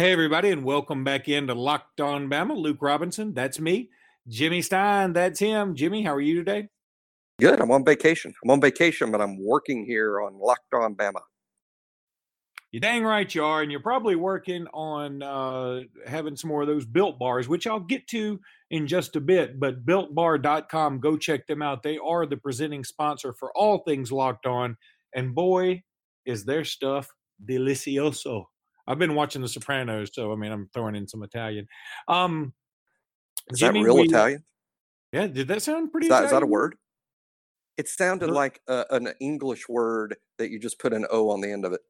Hey, everybody, and welcome back into Locked On Bama. Luke Robinson, that's me. Jimmy Stein, that's him. Jimmy, how are you today? Good. I'm on vacation. I'm on vacation, but I'm working here on Locked On Bama. You dang right you are, and you're probably working on uh, having some more of those built bars, which I'll get to in just a bit. But builtbar.com, go check them out. They are the presenting sponsor for all things locked on. And boy, is their stuff delicioso. I've been watching The Sopranos, so I mean, I'm throwing in some Italian. Um, is Jimmy, that real we, Italian? Yeah, did that sound pretty? Is that, is that a word? It sounded like a, an English word that you just put an O on the end of it.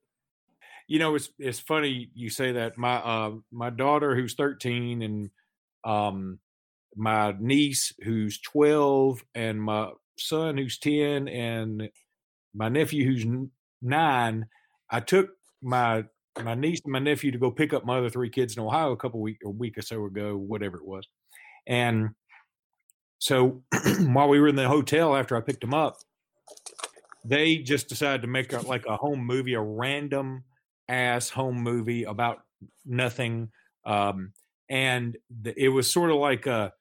You know, it's it's funny you say that. My uh, my daughter who's 13 and um, my niece who's 12 and my son who's 10 and my nephew who's nine. I took my my niece and my nephew to go pick up my other three kids in Ohio a couple week a week or so ago, whatever it was. And so while we were in the hotel after I picked them up, they just decided to make a, like a home movie, a random ass home movie about nothing. Um, and the, it was sort of like a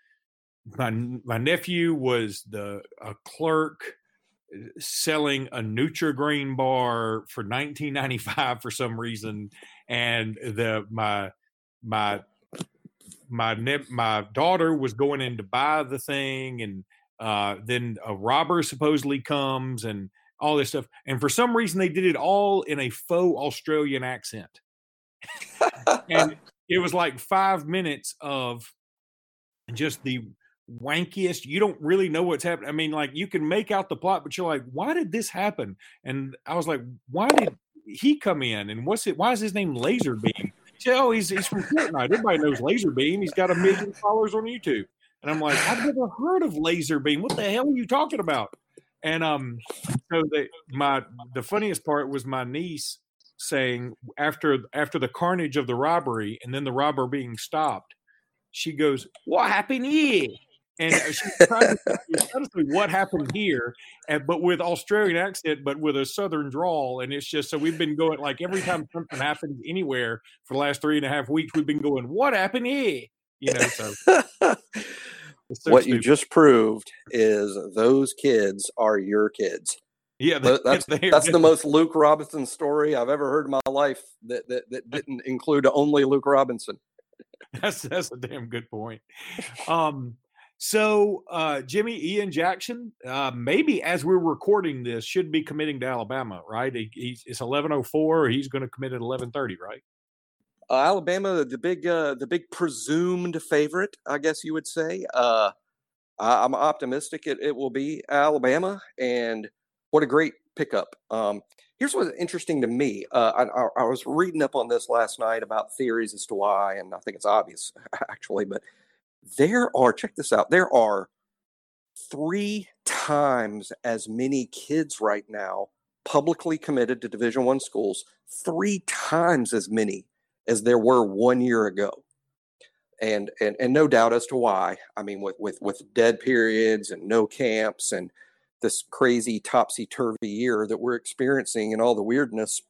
my my nephew was the a clerk selling a Nutri-Grain bar for 1995 for some reason, and the my my my my daughter was going in to buy the thing, and uh, then a robber supposedly comes and all this stuff, and for some reason they did it all in a faux Australian accent, and it was like five minutes of just the wankiest. You don't really know what's happening. I mean, like you can make out the plot, but you're like, why did this happen? And I was like, why did he come in? And what's it? Why is his name Lazarbeam? He oh, he's he's from Fortnite. Everybody knows Lazarbeam. He's got a million followers on YouTube. And I'm like, I've never heard of Lazarbeam. What the hell are you talking about? And um, so the my the funniest part was my niece saying after after the carnage of the robbery and then the robber being stopped, she goes, "What happened here?" And she's trying to say what happened here, and, but with Australian accent, but with a southern drawl. And it's just so we've been going like every time something happens anywhere for the last three and a half weeks, we've been going, "What happened here?" You know, so. so what stupid. you just proved is those kids are your kids. Yeah, that's that's the most Luke Robinson story I've ever heard in my life. That that, that didn't include only Luke Robinson. That's that's a damn good point. Um, so, uh, Jimmy Ian Jackson, uh, maybe as we're recording this, should be committing to Alabama, right? He, he's it's eleven oh four. He's going to commit at eleven thirty, right? Uh, Alabama, the big, uh, the big presumed favorite, I guess you would say. Uh, I'm optimistic it, it will be Alabama, and what a great pickup. Um, here's what's interesting to me. Uh, I, I, was reading up on this last night about theories as to why, and I think it's obvious actually, but there are, check this out, there are three times as many kids right now publicly committed to Division One schools, three times as many as there were one year ago. And, and and no doubt as to why. I mean, with with with dead periods and no camps and this crazy topsy turvy year that we're experiencing and all the weirdness,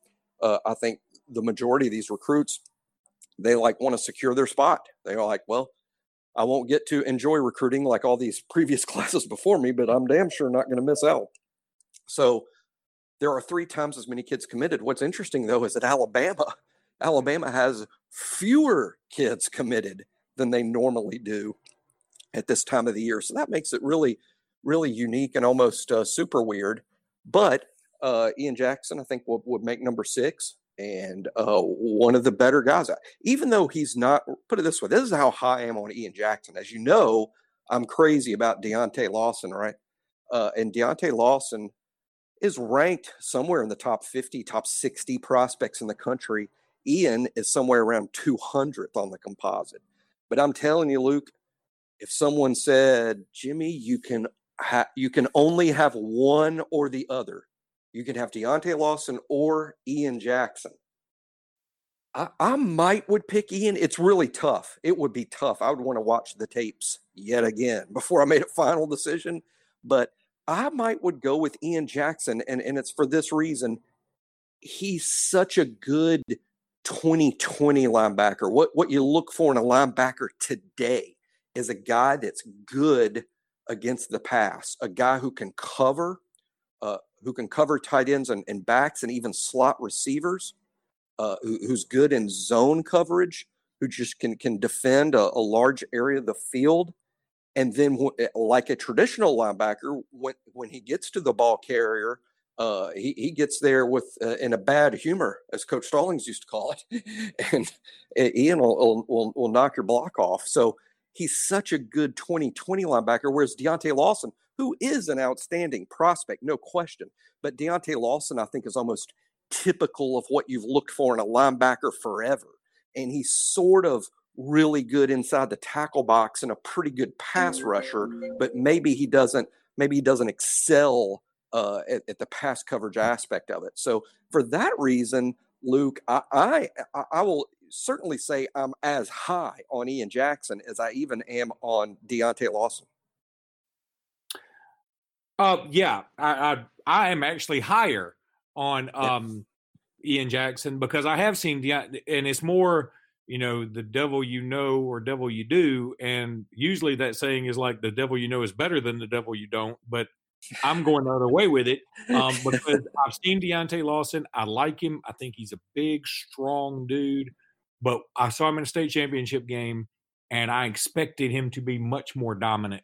uh, I think the majority of these recruits they like want to secure their spot. They're like, well, I won't get to enjoy recruiting like all these previous classes before me, but I'm damn sure not going to miss out. So there are three times as many kids committed. What's interesting though is that Alabama, Alabama has fewer kids committed than they normally do at this time of the year. So that makes it really, really unique and almost uh, super weird. But uh, Ian Jackson, I think, would, would make number six and uh, one of the better guys. Even though he's not, put it this way, this is how high I am on Ian Jackson. As you know, I'm crazy about Deontae Lawson, right? Uh, and Deontae Lawson is ranked somewhere in the top 50, top 60 prospects in the country. Ian is somewhere around 200th on the composite. But I'm telling you, Luke, if someone said, Jimmy, you can ha- you can only have one or the other, you can have Deontae Lawson or Ian Jackson. I, I might would pick Ian. It's really tough. It would be tough. I would want to watch the tapes yet again before I made a final decision. But I might would go with Ian Jackson, and, and it's for this reason. He's such a good 2020 linebacker, what, what you look for in a linebacker today is a guy that's good against the pass, a guy who can cover, uh, who can cover tight ends and, and backs and even slot receivers, uh, who, who's good in zone coverage, who just can can defend a, a large area of the field. And then, eh, like a traditional linebacker, when when he gets to the ball carrier, uh, he, he gets there with uh, in a bad humor, as Coach Stallings used to call it, and eh, Ian will, will, will knock your block off. So he's such a good 2020 linebacker. Whereas Deontae Lawson, who is an outstanding prospect, no question, but Deontae Lawson, I think, is almost typical of what you've looked for in a linebacker forever. And he's sort of really good inside the tackle box and a pretty good pass rusher, but maybe he doesn't maybe he doesn't excel uh, at, at, the pass coverage aspect of it. So for that reason, Luke, I, I, I will certainly say I'm as high on Ian Jackson as I even am on Deontae Lawson. Uh, yeah, I, I, I am actually higher on um, yeah. Ian Jackson because I have seen Deont- and it's more you know the devil you know or devil you do, and usually that saying is like the devil you know is better than the devil you don't, but I'm going the other way with it um, because I've seen Deontae Lawson. I like him. I think he's a big, strong dude. But I saw him in a state championship game, and I expected him to be much more dominant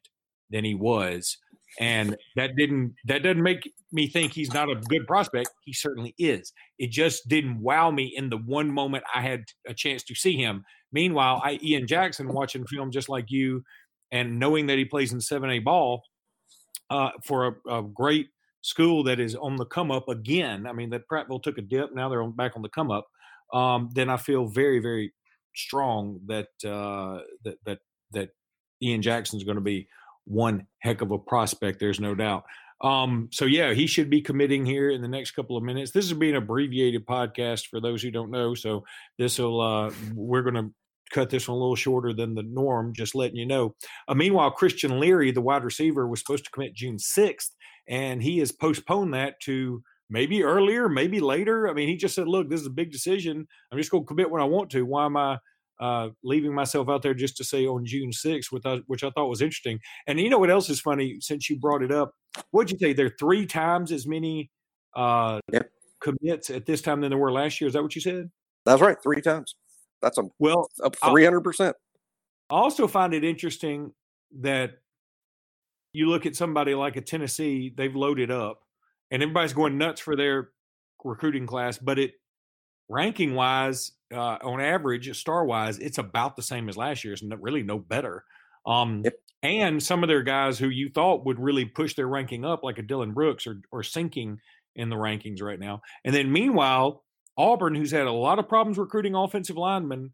than he was. And that didn't that doesn't make me think he's not a good prospect. He certainly is. It just didn't wow me in the one moment I had a chance to see him. Meanwhile, I Ian Jackson watching film just like you, and knowing that he plays in seven A ball, uh, for a, a, great school that is on the come up again. I mean, that Prattville took a dip, now they're on, back on the come up. Um, then I feel very, very strong that uh, that that that Ian Jackson's going to be one heck of a prospect. There's no doubt. Um, so yeah, he should be committing here in the next couple of minutes. This is being an abbreviated podcast for those who don't know. So this will uh, we're going to cut this one a little shorter than the norm, just letting you know. Uh, meanwhile, Christian Leary, the wide receiver, was supposed to commit June 6th, and he has postponed that to maybe earlier, maybe later. I mean, he just said, look, this is a big decision. I'm just going to commit when I want to. Why am I uh, leaving myself out there just to say on June 6th, which I, which I thought was interesting? And you know what else is funny since you brought it up? What'd you say? There are three times as many uh, yep. commits at this time than there were last year. Is that what you said? That's right. Three times. That's a well up three hundred percent. I also find it interesting that you look at somebody like a Tennessee, they've loaded up, and everybody's going nuts for their recruiting class, but it ranking wise, uh, on average, star wise, it's about the same as last year. It's really no better. Um, yep. And some of their guys who you thought would really push their ranking up, like a Dylan Brooks, or or sinking in the rankings right now. And then meanwhile, Auburn, who's had a lot of problems recruiting offensive linemen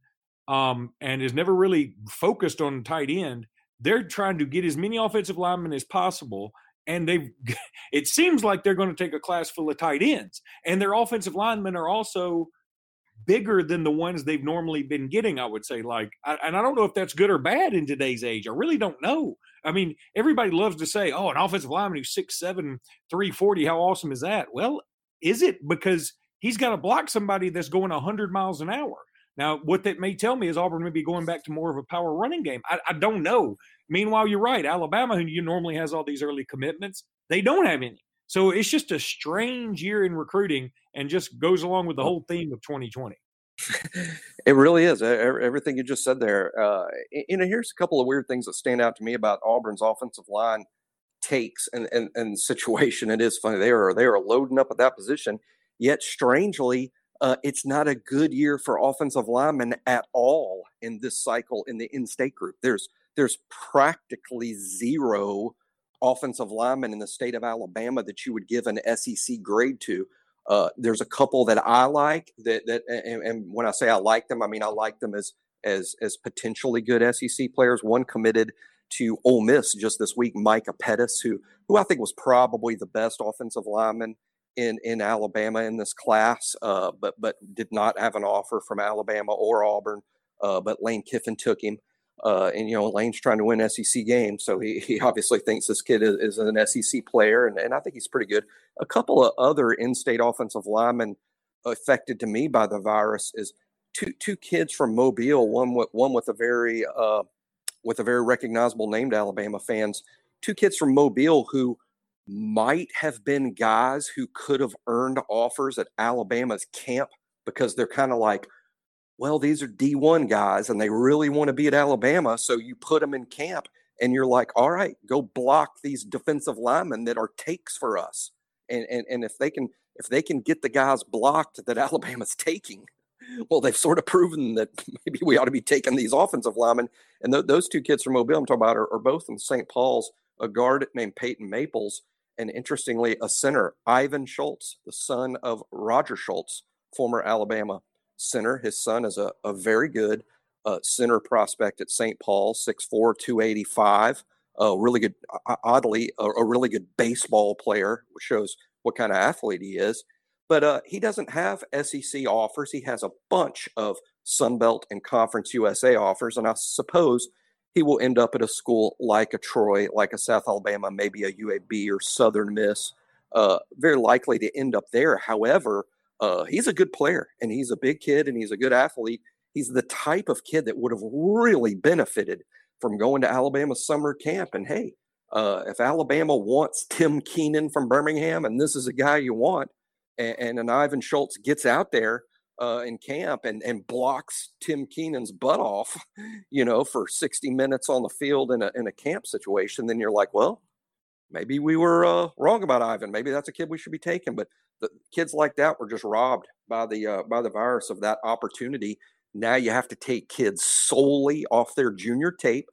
um, and is never really focused on tight end, they're trying to get as many offensive linemen as possible. And they've, it seems like they're going to take a class full of tight ends. And their offensive linemen are also bigger than the ones they've normally been getting, I would say. Like, I, and I don't know if that's good or bad in today's age. I really don't know. I mean, everybody loves to say, oh, an offensive lineman who's 6'7, 340, how awesome is that? Well, is it? Because he's got to block somebody that's going 100 miles an hour. Now, what that may tell me is Auburn may be going back to more of a power running game. I, I don't know. Meanwhile, you're right. Alabama, who you normally has all these early commitments, they don't have any. So it's just a strange year in recruiting and just goes along with the whole theme of 2020. it really is. Everything you just said there. Uh, you know, here's a couple of weird things that stand out to me about Auburn's offensive line takes and, and, and situation. It is funny. They are they are loading up at that position. Yet, strangely, uh, it's not a good year for offensive linemen at all in this cycle in the in-state group. There's there's practically zero offensive linemen in the state of Alabama that you would give an SEC grade to. Uh, there's a couple that I like that that and, and, when I say I like them, I mean I like them as as as potentially good SEC players. One committed to Ole Miss just this week, Micah Pettus, who who I think was probably the best offensive lineman in in Alabama in this class, uh, but but did not have an offer from Alabama or Auburn. Uh, but Lane Kiffin took him, uh, and you know Lane's trying to win SEC games, so he, he obviously thinks this kid is, is an SEC player, and, and I think he's pretty good. A couple of other in-state offensive linemen affected to me by the virus is two two kids from Mobile, one with one with a very uh, with a very recognizable name to Alabama fans. Two kids from Mobile who might have been guys who could have earned offers at Alabama's camp because they're kind of like, well, these are D1 guys and they really want to be at Alabama. So you put them in camp and you're like, all right, go block these defensive linemen that are takes for us. And, and, and if they can if they can get the guys blocked that Alabama's taking, well, they've sort of proven that maybe we ought to be taking these offensive linemen. And th- those two kids from Mobile I'm talking about are, are both from St. Paul's, a guard named Peyton Maples, and interestingly, a center, Ivan Shultz, the son of Roger Shultz, former Alabama center. His son is a, a very good uh, center prospect at St. Paul, 6'4, 285. Uh, really good, oddly, a, a, really good baseball player, which shows what kind of athlete he is. But uh, he doesn't have SEC offers. He has a bunch of Sunbelt and Conference USA offers. And I suppose he will end up at a school like a Troy, like a South Alabama, maybe a UAB or Southern Miss. Uh, very likely to end up there. However, uh, he's a good player and he's a big kid and he's a good athlete. He's the type of kid that would have really benefited from going to Alabama summer camp. And hey, uh, if Alabama wants Tim Keenan from Birmingham, and this is a guy you want, and, and an Ivan Shultz gets out there uh, in camp and, and blocks Tim Keenan's butt off, you know, for 60 minutes on the field in a, in a camp situation, then you're like, well, maybe we were uh, wrong about Ivan. Maybe that's a kid we should be taking. But the kids like that were just robbed by the uh, by the virus of that opportunity. Now you have to take kids solely off their junior tape,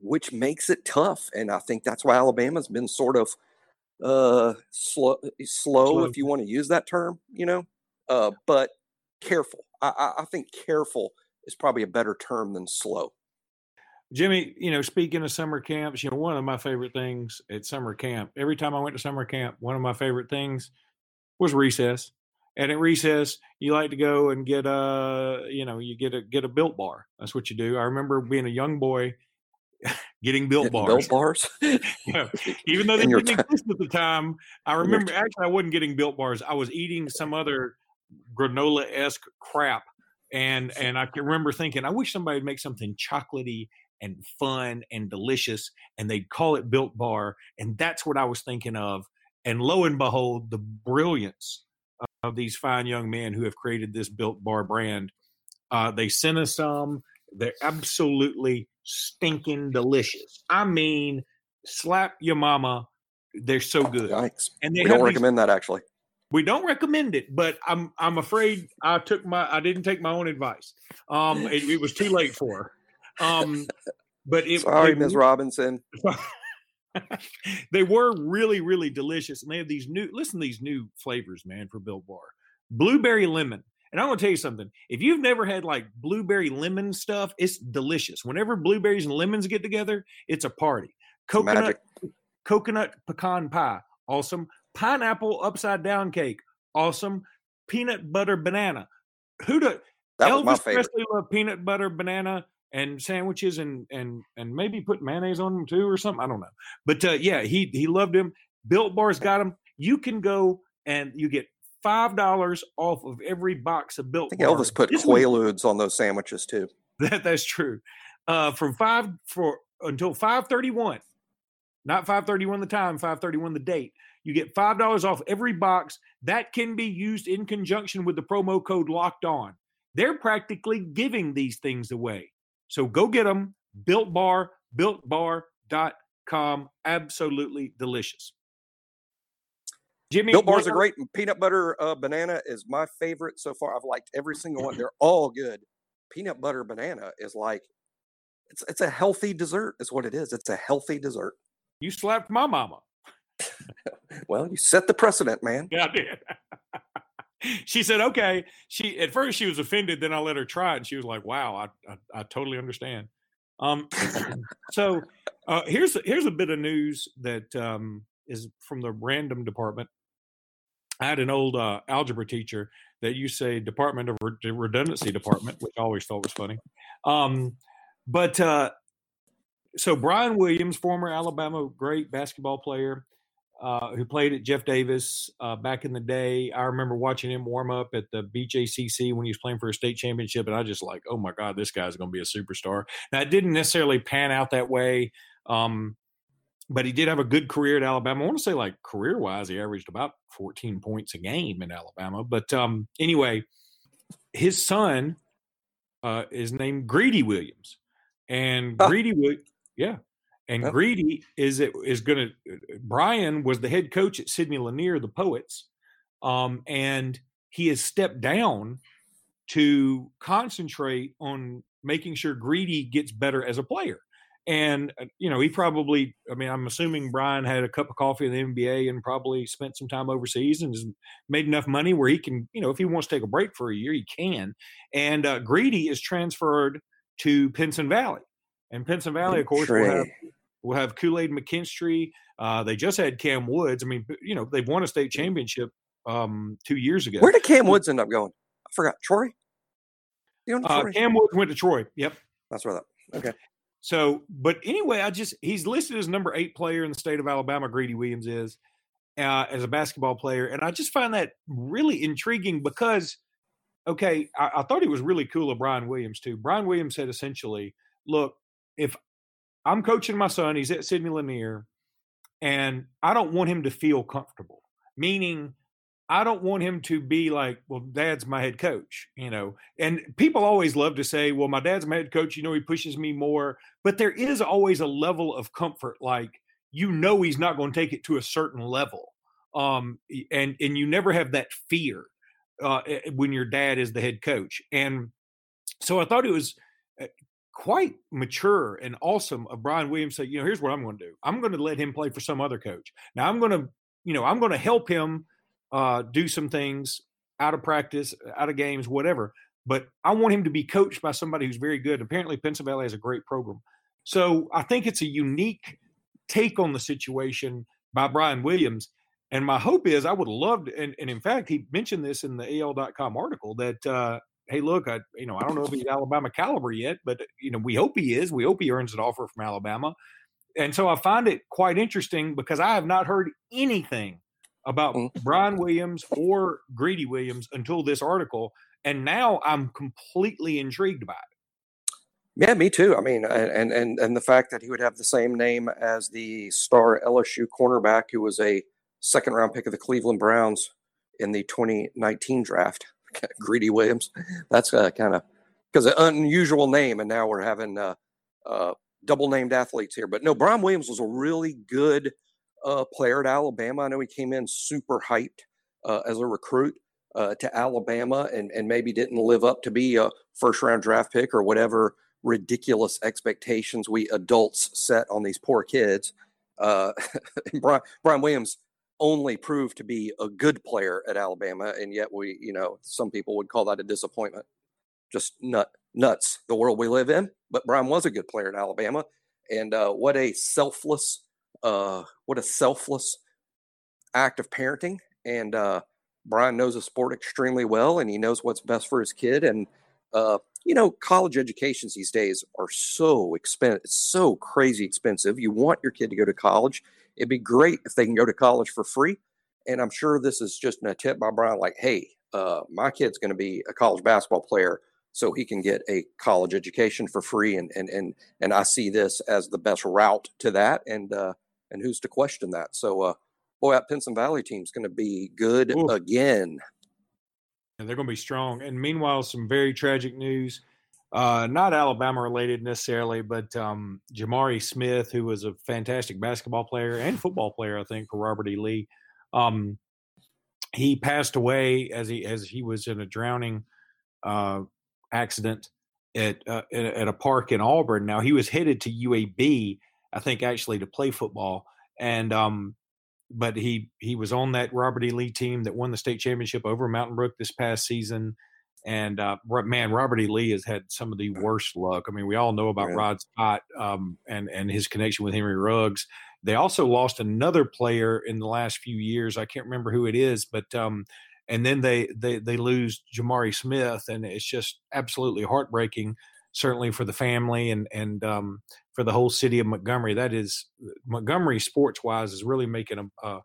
which makes it tough. And I think that's why Alabama's been sort of uh, slow, slow, if you want to use that term, you know. Uh, but careful. I, I think careful is probably a better term than slow. Jimmy, you know, speaking of summer camps, you know, one of my favorite things at summer camp, every time I went to summer camp, one of my favorite things was recess. And at recess, you like to go and get a, you know, you get a get a built bar. That's what you do. I remember being a young boy getting built bars. Built bars. Even though they didn't t- exist at the time, I remember actually I wasn't getting built bars. I was eating some other granola esque crap, and and I can remember thinking, I wish somebody would make something chocolatey and fun and delicious, and they'd call it built bar, and that's what I was thinking of. And lo and behold, the brilliance of these fine young men who have created this built bar brand. Uh, they sent us some. They're absolutely stinking delicious. I mean, slap your mama. They're so good. Yikes. And they we don't recommend that actually. We don't recommend it, but I'm I'm afraid I took my I didn't take my own advice. Um, it, it was too late for her. Um, but it, sorry, Ms. Robinson. they were really really delicious, and they have these new listen these new flavors, man, for Built Bar. Blueberry lemon. And I'm gonna tell you something. If you've never had like blueberry lemon stuff, it's delicious. Whenever blueberries and lemons get together, it's a party. Coconut Magic. coconut pecan pie, awesome. Pineapple upside down cake, awesome. Peanut butter banana. Who do that Elvis Presley loved peanut butter banana and sandwiches and and and maybe put mayonnaise on them too or something. I don't know. But uh, yeah, he he loved him. Built Bar's got him. You can go and you get five dollars off of every box of Built. I think Bar. Elvis put Quaaludes on those sandwiches too. That that's true. Uh, from five for until five thirty one, not five thirty one the time, five thirty one the date. You get five dollars off every box. That can be used in conjunction with the promo code Locked On. They're practically giving these things away. So go get them. Built Bar, builtbar.com. Absolutely delicious. Jimmy, Built Bars are great. And peanut butter uh, banana is my favorite so far. I've liked every single one. They're all good. Peanut butter banana is like it's it's a healthy dessert. Is what it is. It's a healthy dessert. You slapped my mama. well, you set the precedent, man. Yeah, I did. she said, "Okay." She at first she was offended. Then I let her try it, and she was like, "Wow, I I, I totally understand." Um, so uh, here's here's a bit of news that um, is from the random department. I had an old uh, algebra teacher that you say Department of Redundancy Department, which I always thought was funny. Um, but uh, so Brian Williams, former Alabama great basketball player, uh, who played at Jeff Davis uh, back in the day. I remember watching him warm up at the BJCC when he was playing for a state championship, and I just like, oh my god, this guy's going to be a superstar. Now it didn't necessarily pan out that way, um, but he did have a good career at Alabama. I want to say like career wise, he averaged about 14 points a game in Alabama. But um, anyway, his son uh, is named Greedy Williams, and oh. Greedy, yeah, and oh. Greedy is it is going to. Brian was the head coach at Sidney Lanier, the Poets, um, and he has stepped down to concentrate on making sure Greedy gets better as a player. And uh, you know, he probably. I mean, I'm assuming Brian had a cup of coffee in the NBA and probably spent some time overseas and has made enough money where he can, you know, if he wants to take a break for a year, he can. And uh, Greedy is transferred to Pinson Valley, and Pinson Valley, of course, will have We'll have Kool Aid McKinstry. Uh, they just had Cam Woods. I mean, you know, they've won a state championship um, two years ago. Where did Cam Woods end up going? I forgot. Troy. You know, uh, Cam Woods went to Troy. Yep. That's right. Okay. So, but anyway, I just he's listed as number eight player in the state of Alabama. Greedy Williams is uh, as a basketball player, and I just find that really intriguing because, okay, I, I thought he was really cool of Brian Williams too. Brian Williams said essentially, "Look, if I'm coaching my son. He's at Sidney Lanier, and I don't want him to feel comfortable. Meaning, I don't want him to be like, well, dad's my head coach, you know. And people always love to say, well, my dad's my head coach, you know, he pushes me more. But there is always a level of comfort, like you know he's not going to take it to a certain level. Um, and and you never have that fear uh, when your dad is the head coach. And so I thought it was quite mature and awesome of Brian Williams say, you know, here's what I'm going to do. I'm going to let him play for some other coach. Now I'm going to, you know, I'm going to help him uh, do some things out of practice, out of games, whatever. But I want him to be coached by somebody who's very good. Apparently, Pinson Valley has a great program. So I think it's a unique take on the situation by Brian Williams. And my hope is I would love to, and, and in fact, he mentioned this in the AL.com article that uh, hey, look, I you know I don't know if he's Alabama caliber yet, but you know we hope he is. We hope he earns an offer from Alabama, and so I find it quite interesting because I have not heard anything about mm. Brian Williams or Greedy Williams until this article, and now I'm completely intrigued by it. Yeah, me too. I mean, and and and the fact that he would have the same name as the star LSU cornerback who was a second round pick of the Cleveland Browns in the 2019 draft. Greedy Williams. That's uh, kind of because an unusual name, and now we're having uh, uh, double named athletes here. But no, Brian Williams was a really good uh, player at Alabama. I know he came in super hyped uh, as a recruit uh, to Alabama, and and maybe didn't live up to be a first round draft pick or whatever ridiculous expectations we adults set on these poor kids. Brian, Brian Williams only proved to be a good player at Alabama, and yet we, you know, some people would call that a disappointment. Just nut nuts, the world we live in. But Brian was a good player at Alabama, and uh, what a selfless, uh, what a selfless act of parenting. And uh, Brian knows the sport extremely well, and he knows what's best for his kid. And uh, you know, college educations these days are so expensive, so crazy expensive. You want your kid to go to college It'd be great if they can go to college for free. And I'm sure this is just a tip by Brian, like, hey, uh, my kid's going to be a college basketball player, so he can get a college education for free. And and and and I see this as the best route to that. And uh, and who's to question that? So, uh, boy, that Pinson Valley team's going to be good Ooh. again. And they're going to be strong. And meanwhile, some very tragic news uh, not Alabama related necessarily, but um, Jamari Smith, who was a fantastic basketball player and football player, I think, for Robert E. Lee. Um, he passed away as he as he was in a drowning uh, accident at, uh, at a park in Auburn. Now he was headed to UAB, I think, actually to play football, and um, but he he was on that Robert E. Lee team that won the state championship over Mountain Brook this past season. And uh, man, Robert E. Lee has had some of the worst luck. I mean, we all know about Rod Scott um, and and his connection with Henry Ruggs. They also lost another player in the last few years. I can't remember who it is, but um, and then they they they lose Jamari Smith, and it's just absolutely heartbreaking. certainly for the family and and um, for the whole city of Montgomery. That is Montgomery sports wise is really making a, a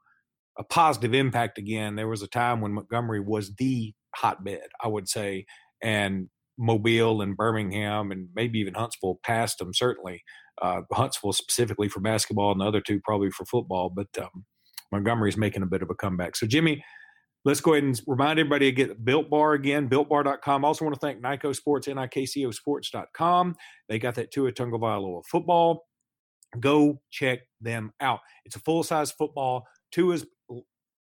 a positive impact again. There was a time when Montgomery was the hotbed, I would say, and Mobile and Birmingham and maybe even Huntsville passed them certainly. Uh, Huntsville specifically for basketball, and the other two probably for football. But um, Montgomery is making a bit of a comeback. So Jimmy, let's go ahead and remind everybody to get Built Bar again, builtbar.com. Also want to thank Nikco Sports, N-I-K-C-O Sports.com. They got that Tua Tagovailoa football. Go check them out. It's a full-size football. Tua's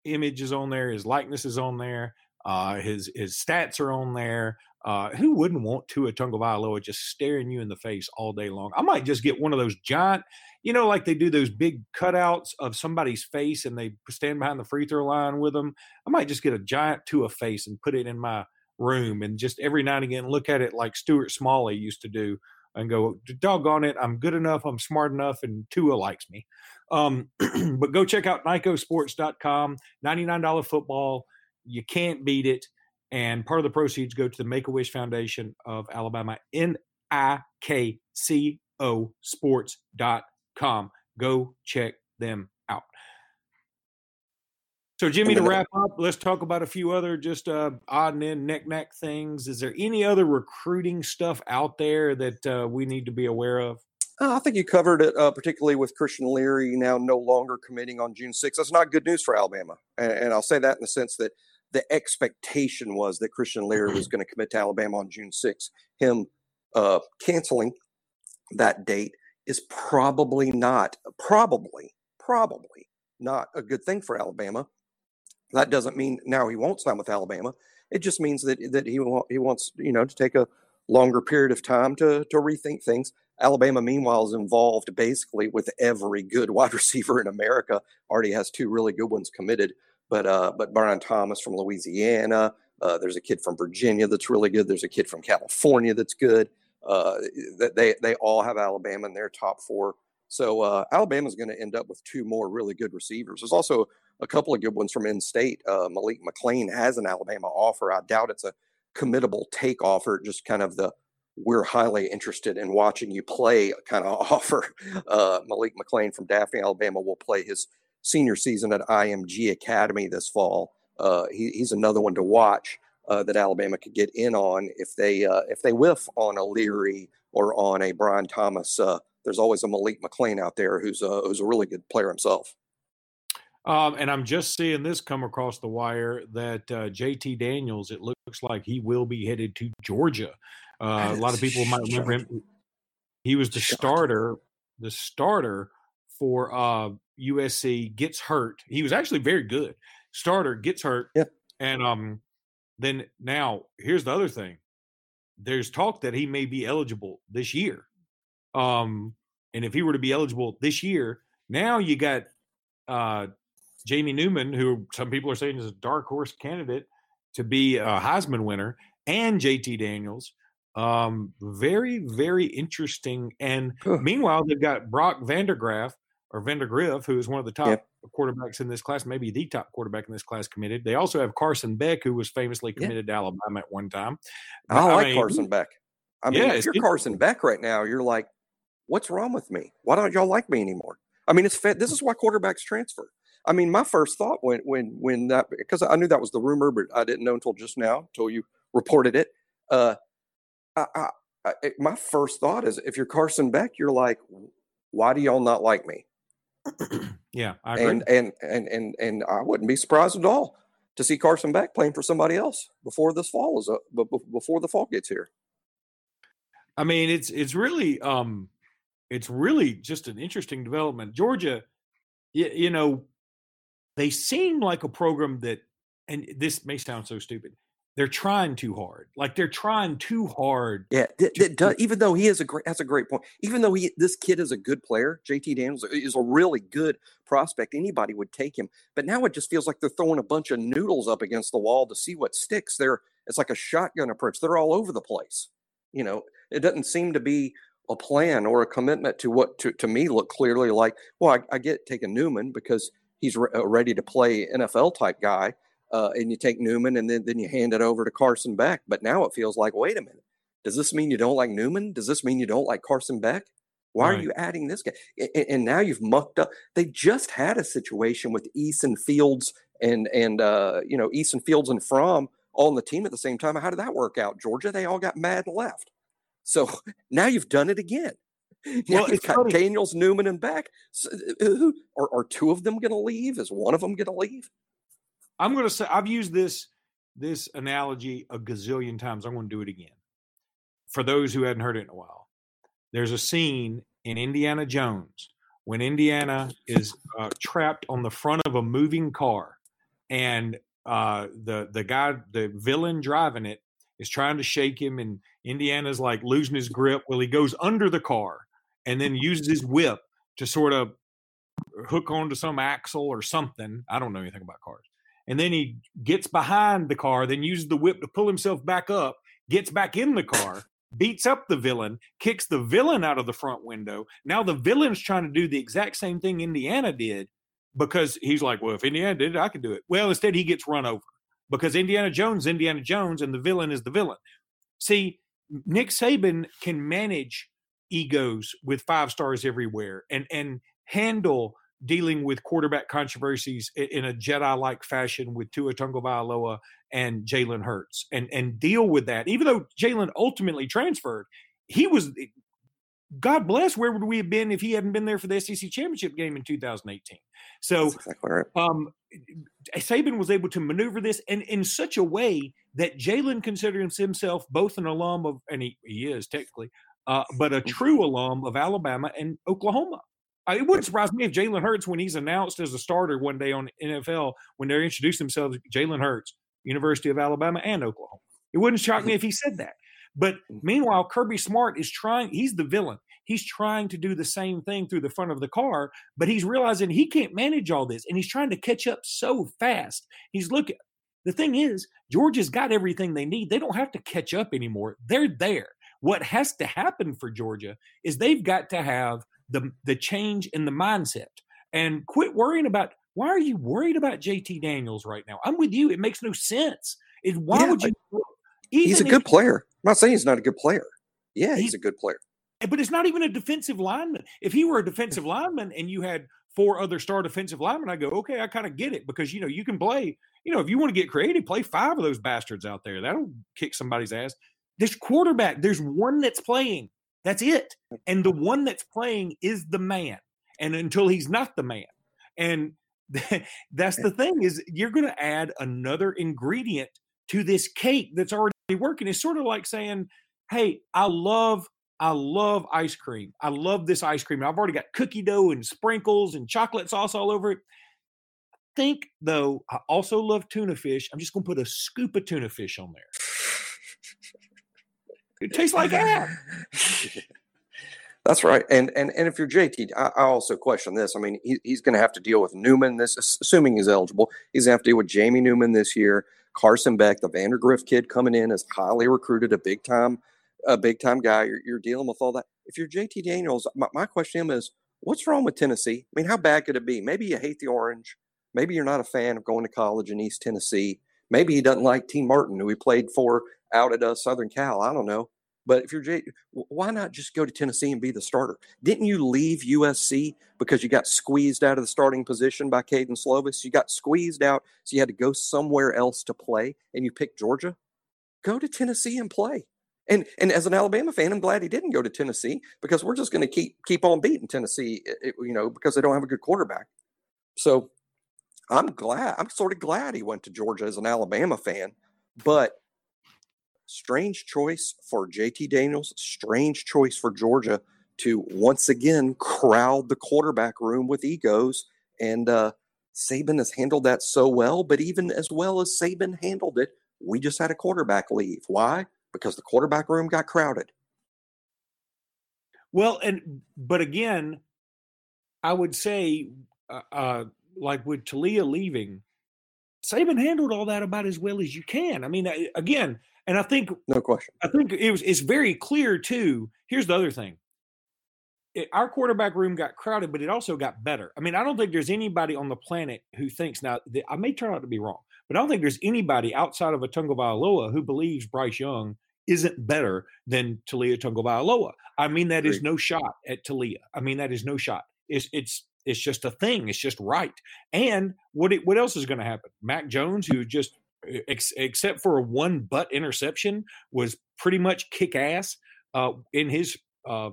image is on there. His likeness is on there. Uh, his his stats are on there. Uh, who wouldn't want Tua Tagovailoa just staring you in the face all day long? I might just get one of those giant, you know, like they do those big cutouts of somebody's face and they stand behind the free throw line with them. I might just get a giant Tua face and put it in my room and just every now and again look at it like Stuart Smalley used to do and go, doggone it, I'm good enough, I'm smart enough, and Tua likes me. Um, but go check out NikcoSports.com, $99 football. You can't beat it. And part of the proceeds go to the Make a Wish Foundation of Alabama, N I K C O sports.com. Go check them out. So, Jimmy, to wrap up, let's talk about a few other just uh, odd and end neck neck things. Is there any other recruiting stuff out there that uh, we need to be aware of? Uh, I think you covered it, uh, particularly with Christian Leary now no longer committing on June 6th. That's not good news for Alabama. And, and I'll say that in the sense that the expectation was that Christian Leary was going to commit to Alabama on June 6th. Him uh, canceling that date is probably not, probably, probably not a good thing for Alabama. That doesn't mean now he won't sign with Alabama. It just means that that he he wants you know to take a longer period of time to to rethink things. Alabama, meanwhile, is involved basically with every good wide receiver in America. Already has two really good ones committed, but uh, but Brian Thomas from Louisiana. Uh, there's a kid from Virginia that's really good. There's a kid from California that's good. Uh, they they all have Alabama in their top four. So uh, Alabama's going to end up with two more really good receivers. There's also a couple of good ones from in-state. Uh, Malik McClain has an Alabama offer. I doubt it's a committable take offer. Just kind of the we're highly interested in watching you play kind of offer. Uh, Malik McClain from Daphne, Alabama, will play his senior season at IMG Academy this fall. Uh, he, he's another one to watch uh, that Alabama could get in on if they uh, if they whiff on a Leary or on a Brian Thomas. Uh, there's always a Malik McClain out there who's a, who's a really good player himself. Um, and I'm just seeing this come across the wire that uh, JT Daniels, it looks like he will be headed to Georgia. Uh, a lot of people might remember him. He was the starter, the starter for uh, USC. Gets hurt. He was actually very good. Starter gets hurt. Yeah. And um, then now here's the other thing. There's talk that he may be eligible this year. Um, and if he were to be eligible this year, now you got uh, Jamie Newman, who some people are saying is a dark horse candidate to be a Heisman winner, and JT Daniels. Um, very, very interesting. And meanwhile, they've got Brock Vandergraff or Vandagriff, who is one of the top yep. quarterbacks in this class, maybe the top quarterback in this class committed. They also have Carson Beck, who was famously committed to Alabama at one time. I, I like mean, Carson Beck. I mean, yeah, if you're Carson Beck right now, you're like, what's wrong with me? Why don't y'all like me anymore? I mean, it's this is why quarterbacks transfer. I mean, my first thought when when when that because I knew that was the rumor, but I didn't know until just now, until you reported it. Uh, I, I, I, my first thought is if you're Carson Beck, you're like, why do y'all not like me? yeah, and and and and and I wouldn't be surprised at all to see Carson Beck playing for somebody else before this fall is up, but before the fall gets here. I mean, it's it's really um, it's really just an interesting development. Georgia, you, you know, they seem like a program that, and this may sound so stupid, they're trying too hard. Like they're trying too hard. Yeah, to, does, even though he is a great, that's a great point. Even though he, this kid is a good player, JT Daniels is a really good prospect. Anybody would take him. But now it just feels like they're throwing a bunch of noodles up against the wall to see what sticks. They're, it's like a shotgun approach. They're all over the place. You know, it doesn't seem to be a plan or a commitment to what to, to me look clearly like. Well, I, I get taking Newman because he's re- uh, ready to play NFL type guy. Uh, and you take Newman and then, then you hand it over to Carson Beck. But now it feels like, wait a minute, Does this mean you don't like Newman? Does this mean you don't like Carson Beck? Why right. are you adding this guy? And, and, now you've mucked up. They just had a situation with Eason Fields and and uh, you know Eason Fields and Fromm all on the team at the same time. How did that work out, Georgia? They all got mad and left. So now you've done it again. Now well, got funny. Daniels, Newman, and Beck. So, uh, who, are, are two of them going to leave? Is one of them going to leave? I'm going to say I've used this this analogy a gazillion times. I'm going to do it again. For those who hadn't heard it in a while, there's a scene in Indiana Jones when Indiana is uh, trapped on the front of a moving car, and uh, the the guy, the villain driving it, is trying to shake him, and Indiana's like losing his grip. Well, he goes under the car and then uses his whip to sort of hook onto some axle or something. I don't know anything about cars. And then he gets behind the car, then uses the whip to pull himself back up, gets back in the car, beats up the villain, kicks the villain out of the front window. Now the villain's trying to do the exact same thing Indiana did because he's like, well, if Indiana did it, I can do it. Well, instead he gets run over because Indiana Jones, Indiana Jones, and the villain is the villain. See, Nick Saban can manage egos with five stars everywhere and and handle dealing with quarterback controversies in a Jedi-like fashion with Tua Tagovailoa and Jalen Hurts, and and deal with that. Even though Jalen ultimately transferred, he was. God bless. Where would we have been if he hadn't been there for the SEC championship game in 2018? So, exactly right. um, Saban was able to maneuver this and in such a way that Jalen considers himself both an alum of, and he, he is technically, uh, but a mm. true alum of Alabama and Oklahoma. It wouldn't surprise me if Jalen Hurts, when he's announced as a starter one day on NFL, when they're introducing themselves, Jalen Hurts, University of Alabama and Oklahoma. It wouldn't shock me if he said that. But mm. meanwhile, Kirby Smart is trying, he's the villain. He's trying to do the same thing through the front of the car, but he's realizing he can't manage all this and he's trying to catch up so fast. He's looking. The thing is, Georgia's got everything they need. They don't have to catch up anymore. They're there. What has to happen for Georgia is they've got to have the the change in the mindset and quit worrying about why are you worried about JT Daniels right now? I'm with you. It makes no sense. It, why yeah, would you? he's a good player. I'm not saying he's not a good player. Yeah, he's, he's a good player. Eh, but it's not even a defensive lineman. If he were a defensive lineman and you had four other star defensive linemen, I go, okay, I kind of get it because you know you can play. You know, if you want to get creative, play five of those bastards out there. That'll kick somebody's ass. This quarterback, there's one that's playing. That's it. And the one that's playing is the man. And until he's not the man. And that's the thing is you're going to add another ingredient to this cake that's already working. It's sort of like saying, "Hey, I love I love ice cream. I love this ice cream. I've already got cookie dough and sprinkles and chocolate sauce all over it. I think though, I also love tuna fish. I'm just going to put a scoop of tuna fish on there. It tastes like that. That's right. And and and if you're JT, I, I also question this. I mean, he, he's going to have to deal with Newman this, assuming he's eligible. He's going to have to deal with Jamie Newman this year. Carson Beck, the Vandagriff kid coming in is highly recruited, a big time, a big time guy. You're, you're dealing with all that. If you're JT Daniels, my, my question to him is, what's wrong with Tennessee? I mean, how bad could it be? Maybe you hate the orange. Maybe you're not a fan of going to college in East Tennessee. Maybe he doesn't like Tee Martin, who he played for out at uh, Southern Cal. I don't know. But if you're Jay, why not just go to Tennessee and be the starter? Didn't you leave USC because you got squeezed out of the starting position by Kedon Slovis? You got squeezed out, so you had to go somewhere else to play, and you picked Georgia. Go to Tennessee and play. And and as an Alabama fan, I'm glad he didn't go to Tennessee because we're just going to keep keep on beating Tennessee, you know, because they don't have a good quarterback. So I'm glad. I'm sort of glad he went to Georgia as an Alabama fan, but strange choice for JT Daniels, strange choice for Georgia to once again crowd the quarterback room with egos. And uh, Saban has handled that so well, but even as well as Saban handled it, we just had a quarterback leave. Why? Because the quarterback room got crowded. Well, and but again, I would say, uh, uh, like with Taulia leaving, Saban handled all that about as well as you can. I mean, again, and I think no question. I think it was it's very clear too. Here's the other thing. It, our quarterback room got crowded, but it also got better. I mean, I don't think there's anybody on the planet who thinks now. that I may turn out to be wrong, but I don't think there's anybody outside of a Tagovailoa who believes Bryce Young isn't better than Taulia Tagovailoa. I mean, that is no shot at Taulia. I mean, that is no shot. It's it's it's just a thing. It's just right. And what it, what else is going to happen? Mac Jones, who just ex, except for a one butt interception, was pretty much kick ass uh, in his uh,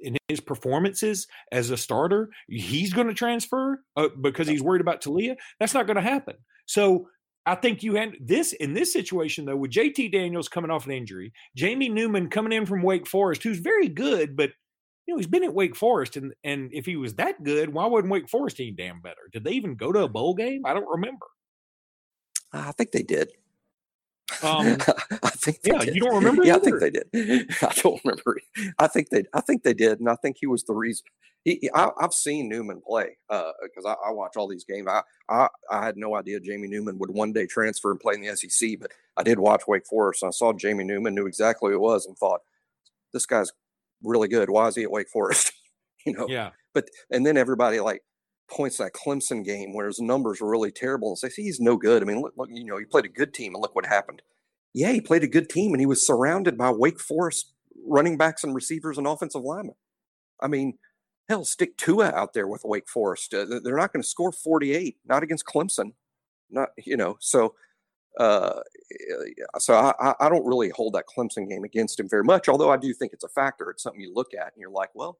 in his performances as a starter. He's going to transfer uh, because he's worried about Taulia. That's not going to happen. So I think you had this in this situation though with JT Daniels coming off an injury, Jamie Newman coming in from Wake Forest, who's very good, but you know he's been at Wake Forest, and and if he was that good, why wouldn't Wake Forest any damn better? Did they even go to a bowl game? I don't remember. I think they did. Um, I think yeah, did. you don't remember? Yeah, either? I think they did. I don't remember. I think they. I think they did, and I think he was the reason. He, I, have seen Newman play because uh, I, I, watch all these games. I, I, I had no idea Jamie Newman would one day transfer and play in the SEC, but I did watch Wake Forest. And I saw Jamie Newman, knew exactly who it was, and thought, "This guy's really good. Why is he at Wake Forest?" you know. Yeah. But and then everybody like points that Clemson game where his numbers were really terrible and say, "See, he's no good." I mean, look, look, you know, he played a good team, and look what happened. Yeah, he played a good team, and he was surrounded by Wake Forest running backs and receivers and offensive linemen. I mean, hell, stick Tua out there with Wake Forest. Uh, they're not going to score 48, not against Clemson. Not, you know, so, uh, so I, I don't really hold that Clemson game against him very much, although I do think it's a factor. It's something you look at and you're like, well,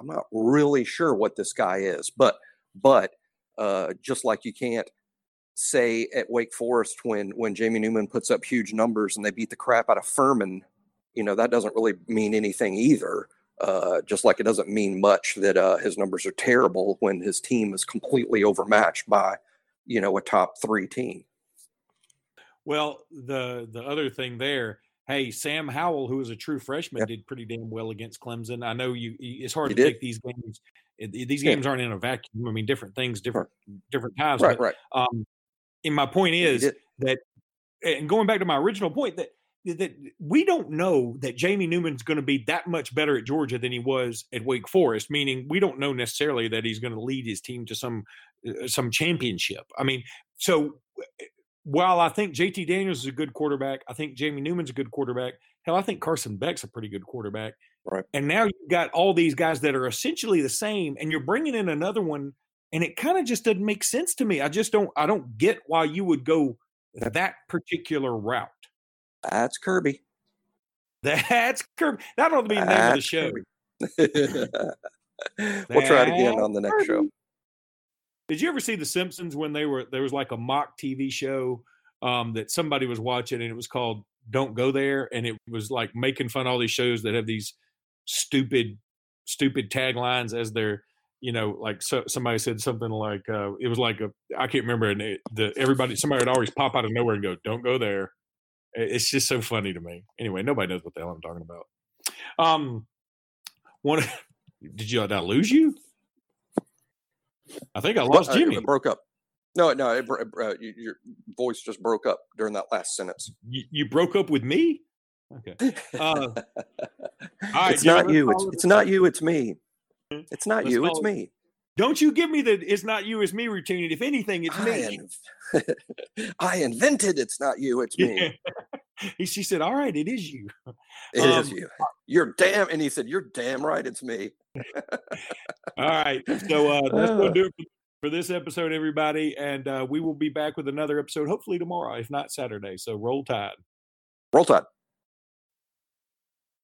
I'm not really sure what this guy is, but, but, uh, just like you can't say at Wake Forest when, when Jamie Newman puts up huge numbers and they beat the crap out of Furman, you know, that doesn't really mean anything either. Uh, just like it doesn't mean much that uh, his numbers are terrible when his team is completely overmatched by, you know, a top three team. Well, the the other thing there, hey, Sam Howell, who is a true freshman, Yep. did pretty damn well against Clemson. I know you. It's hard He to did. take these games. It- These Yeah. games aren't in a vacuum. I mean, different things, different different times. Right, but, right. Um, and my point is that, and going back to my original point, that that we don't know that Jamie Newman's going to be that much better at Georgia than he was at Wake Forest. Meaning, we don't know necessarily that he's going to lead his team to some uh, some championship. I mean, so uh, while I think JT Daniels is a good quarterback, I think Jamie Newman's a good quarterback. Hell, I think Carson Beck's a pretty good quarterback. Right. And now you've got all these guys that are essentially the same, and you're bringing in another one, and it kind of just doesn't make sense to me. I just don't. I don't get why you would go that particular route. That's Kirby. That's Kirby. That ought to be the name of the show. We'll try it again on the next show. Did you ever see The Simpsons when they were there was like a mock TV show um, that somebody was watching and it was called Don't Go There and it was like making fun of all these shows that have these stupid stupid taglines as their you know like so, somebody said something like uh, it was like a I can't remember and it, the everybody somebody would always pop out of nowhere and go Don't go there. It's just so funny to me. Anyway, nobody knows what the hell I'm talking about. Um, one did you did I lose you? I think I lost Uh, Jimmy. It broke up. No, no, it, uh, your voice just broke up during that last sentence. You, you broke up with me? Okay. Uh, right, it's not you. It's it's not you. It's me. It's not Let's you. It's it- me. don't you give me the it's not you, it's me routine. If anything, it's I, me. in- I invented. It's not you. It's me. He- she said, All right, it is you. It is Um, you. You're damn. And he said, "You're damn right. It's me." All right. So uh, that's going to do it for, for this episode, everybody. And uh, we will be back with another episode, hopefully tomorrow, if not Saturday. So roll tide. Roll Tide.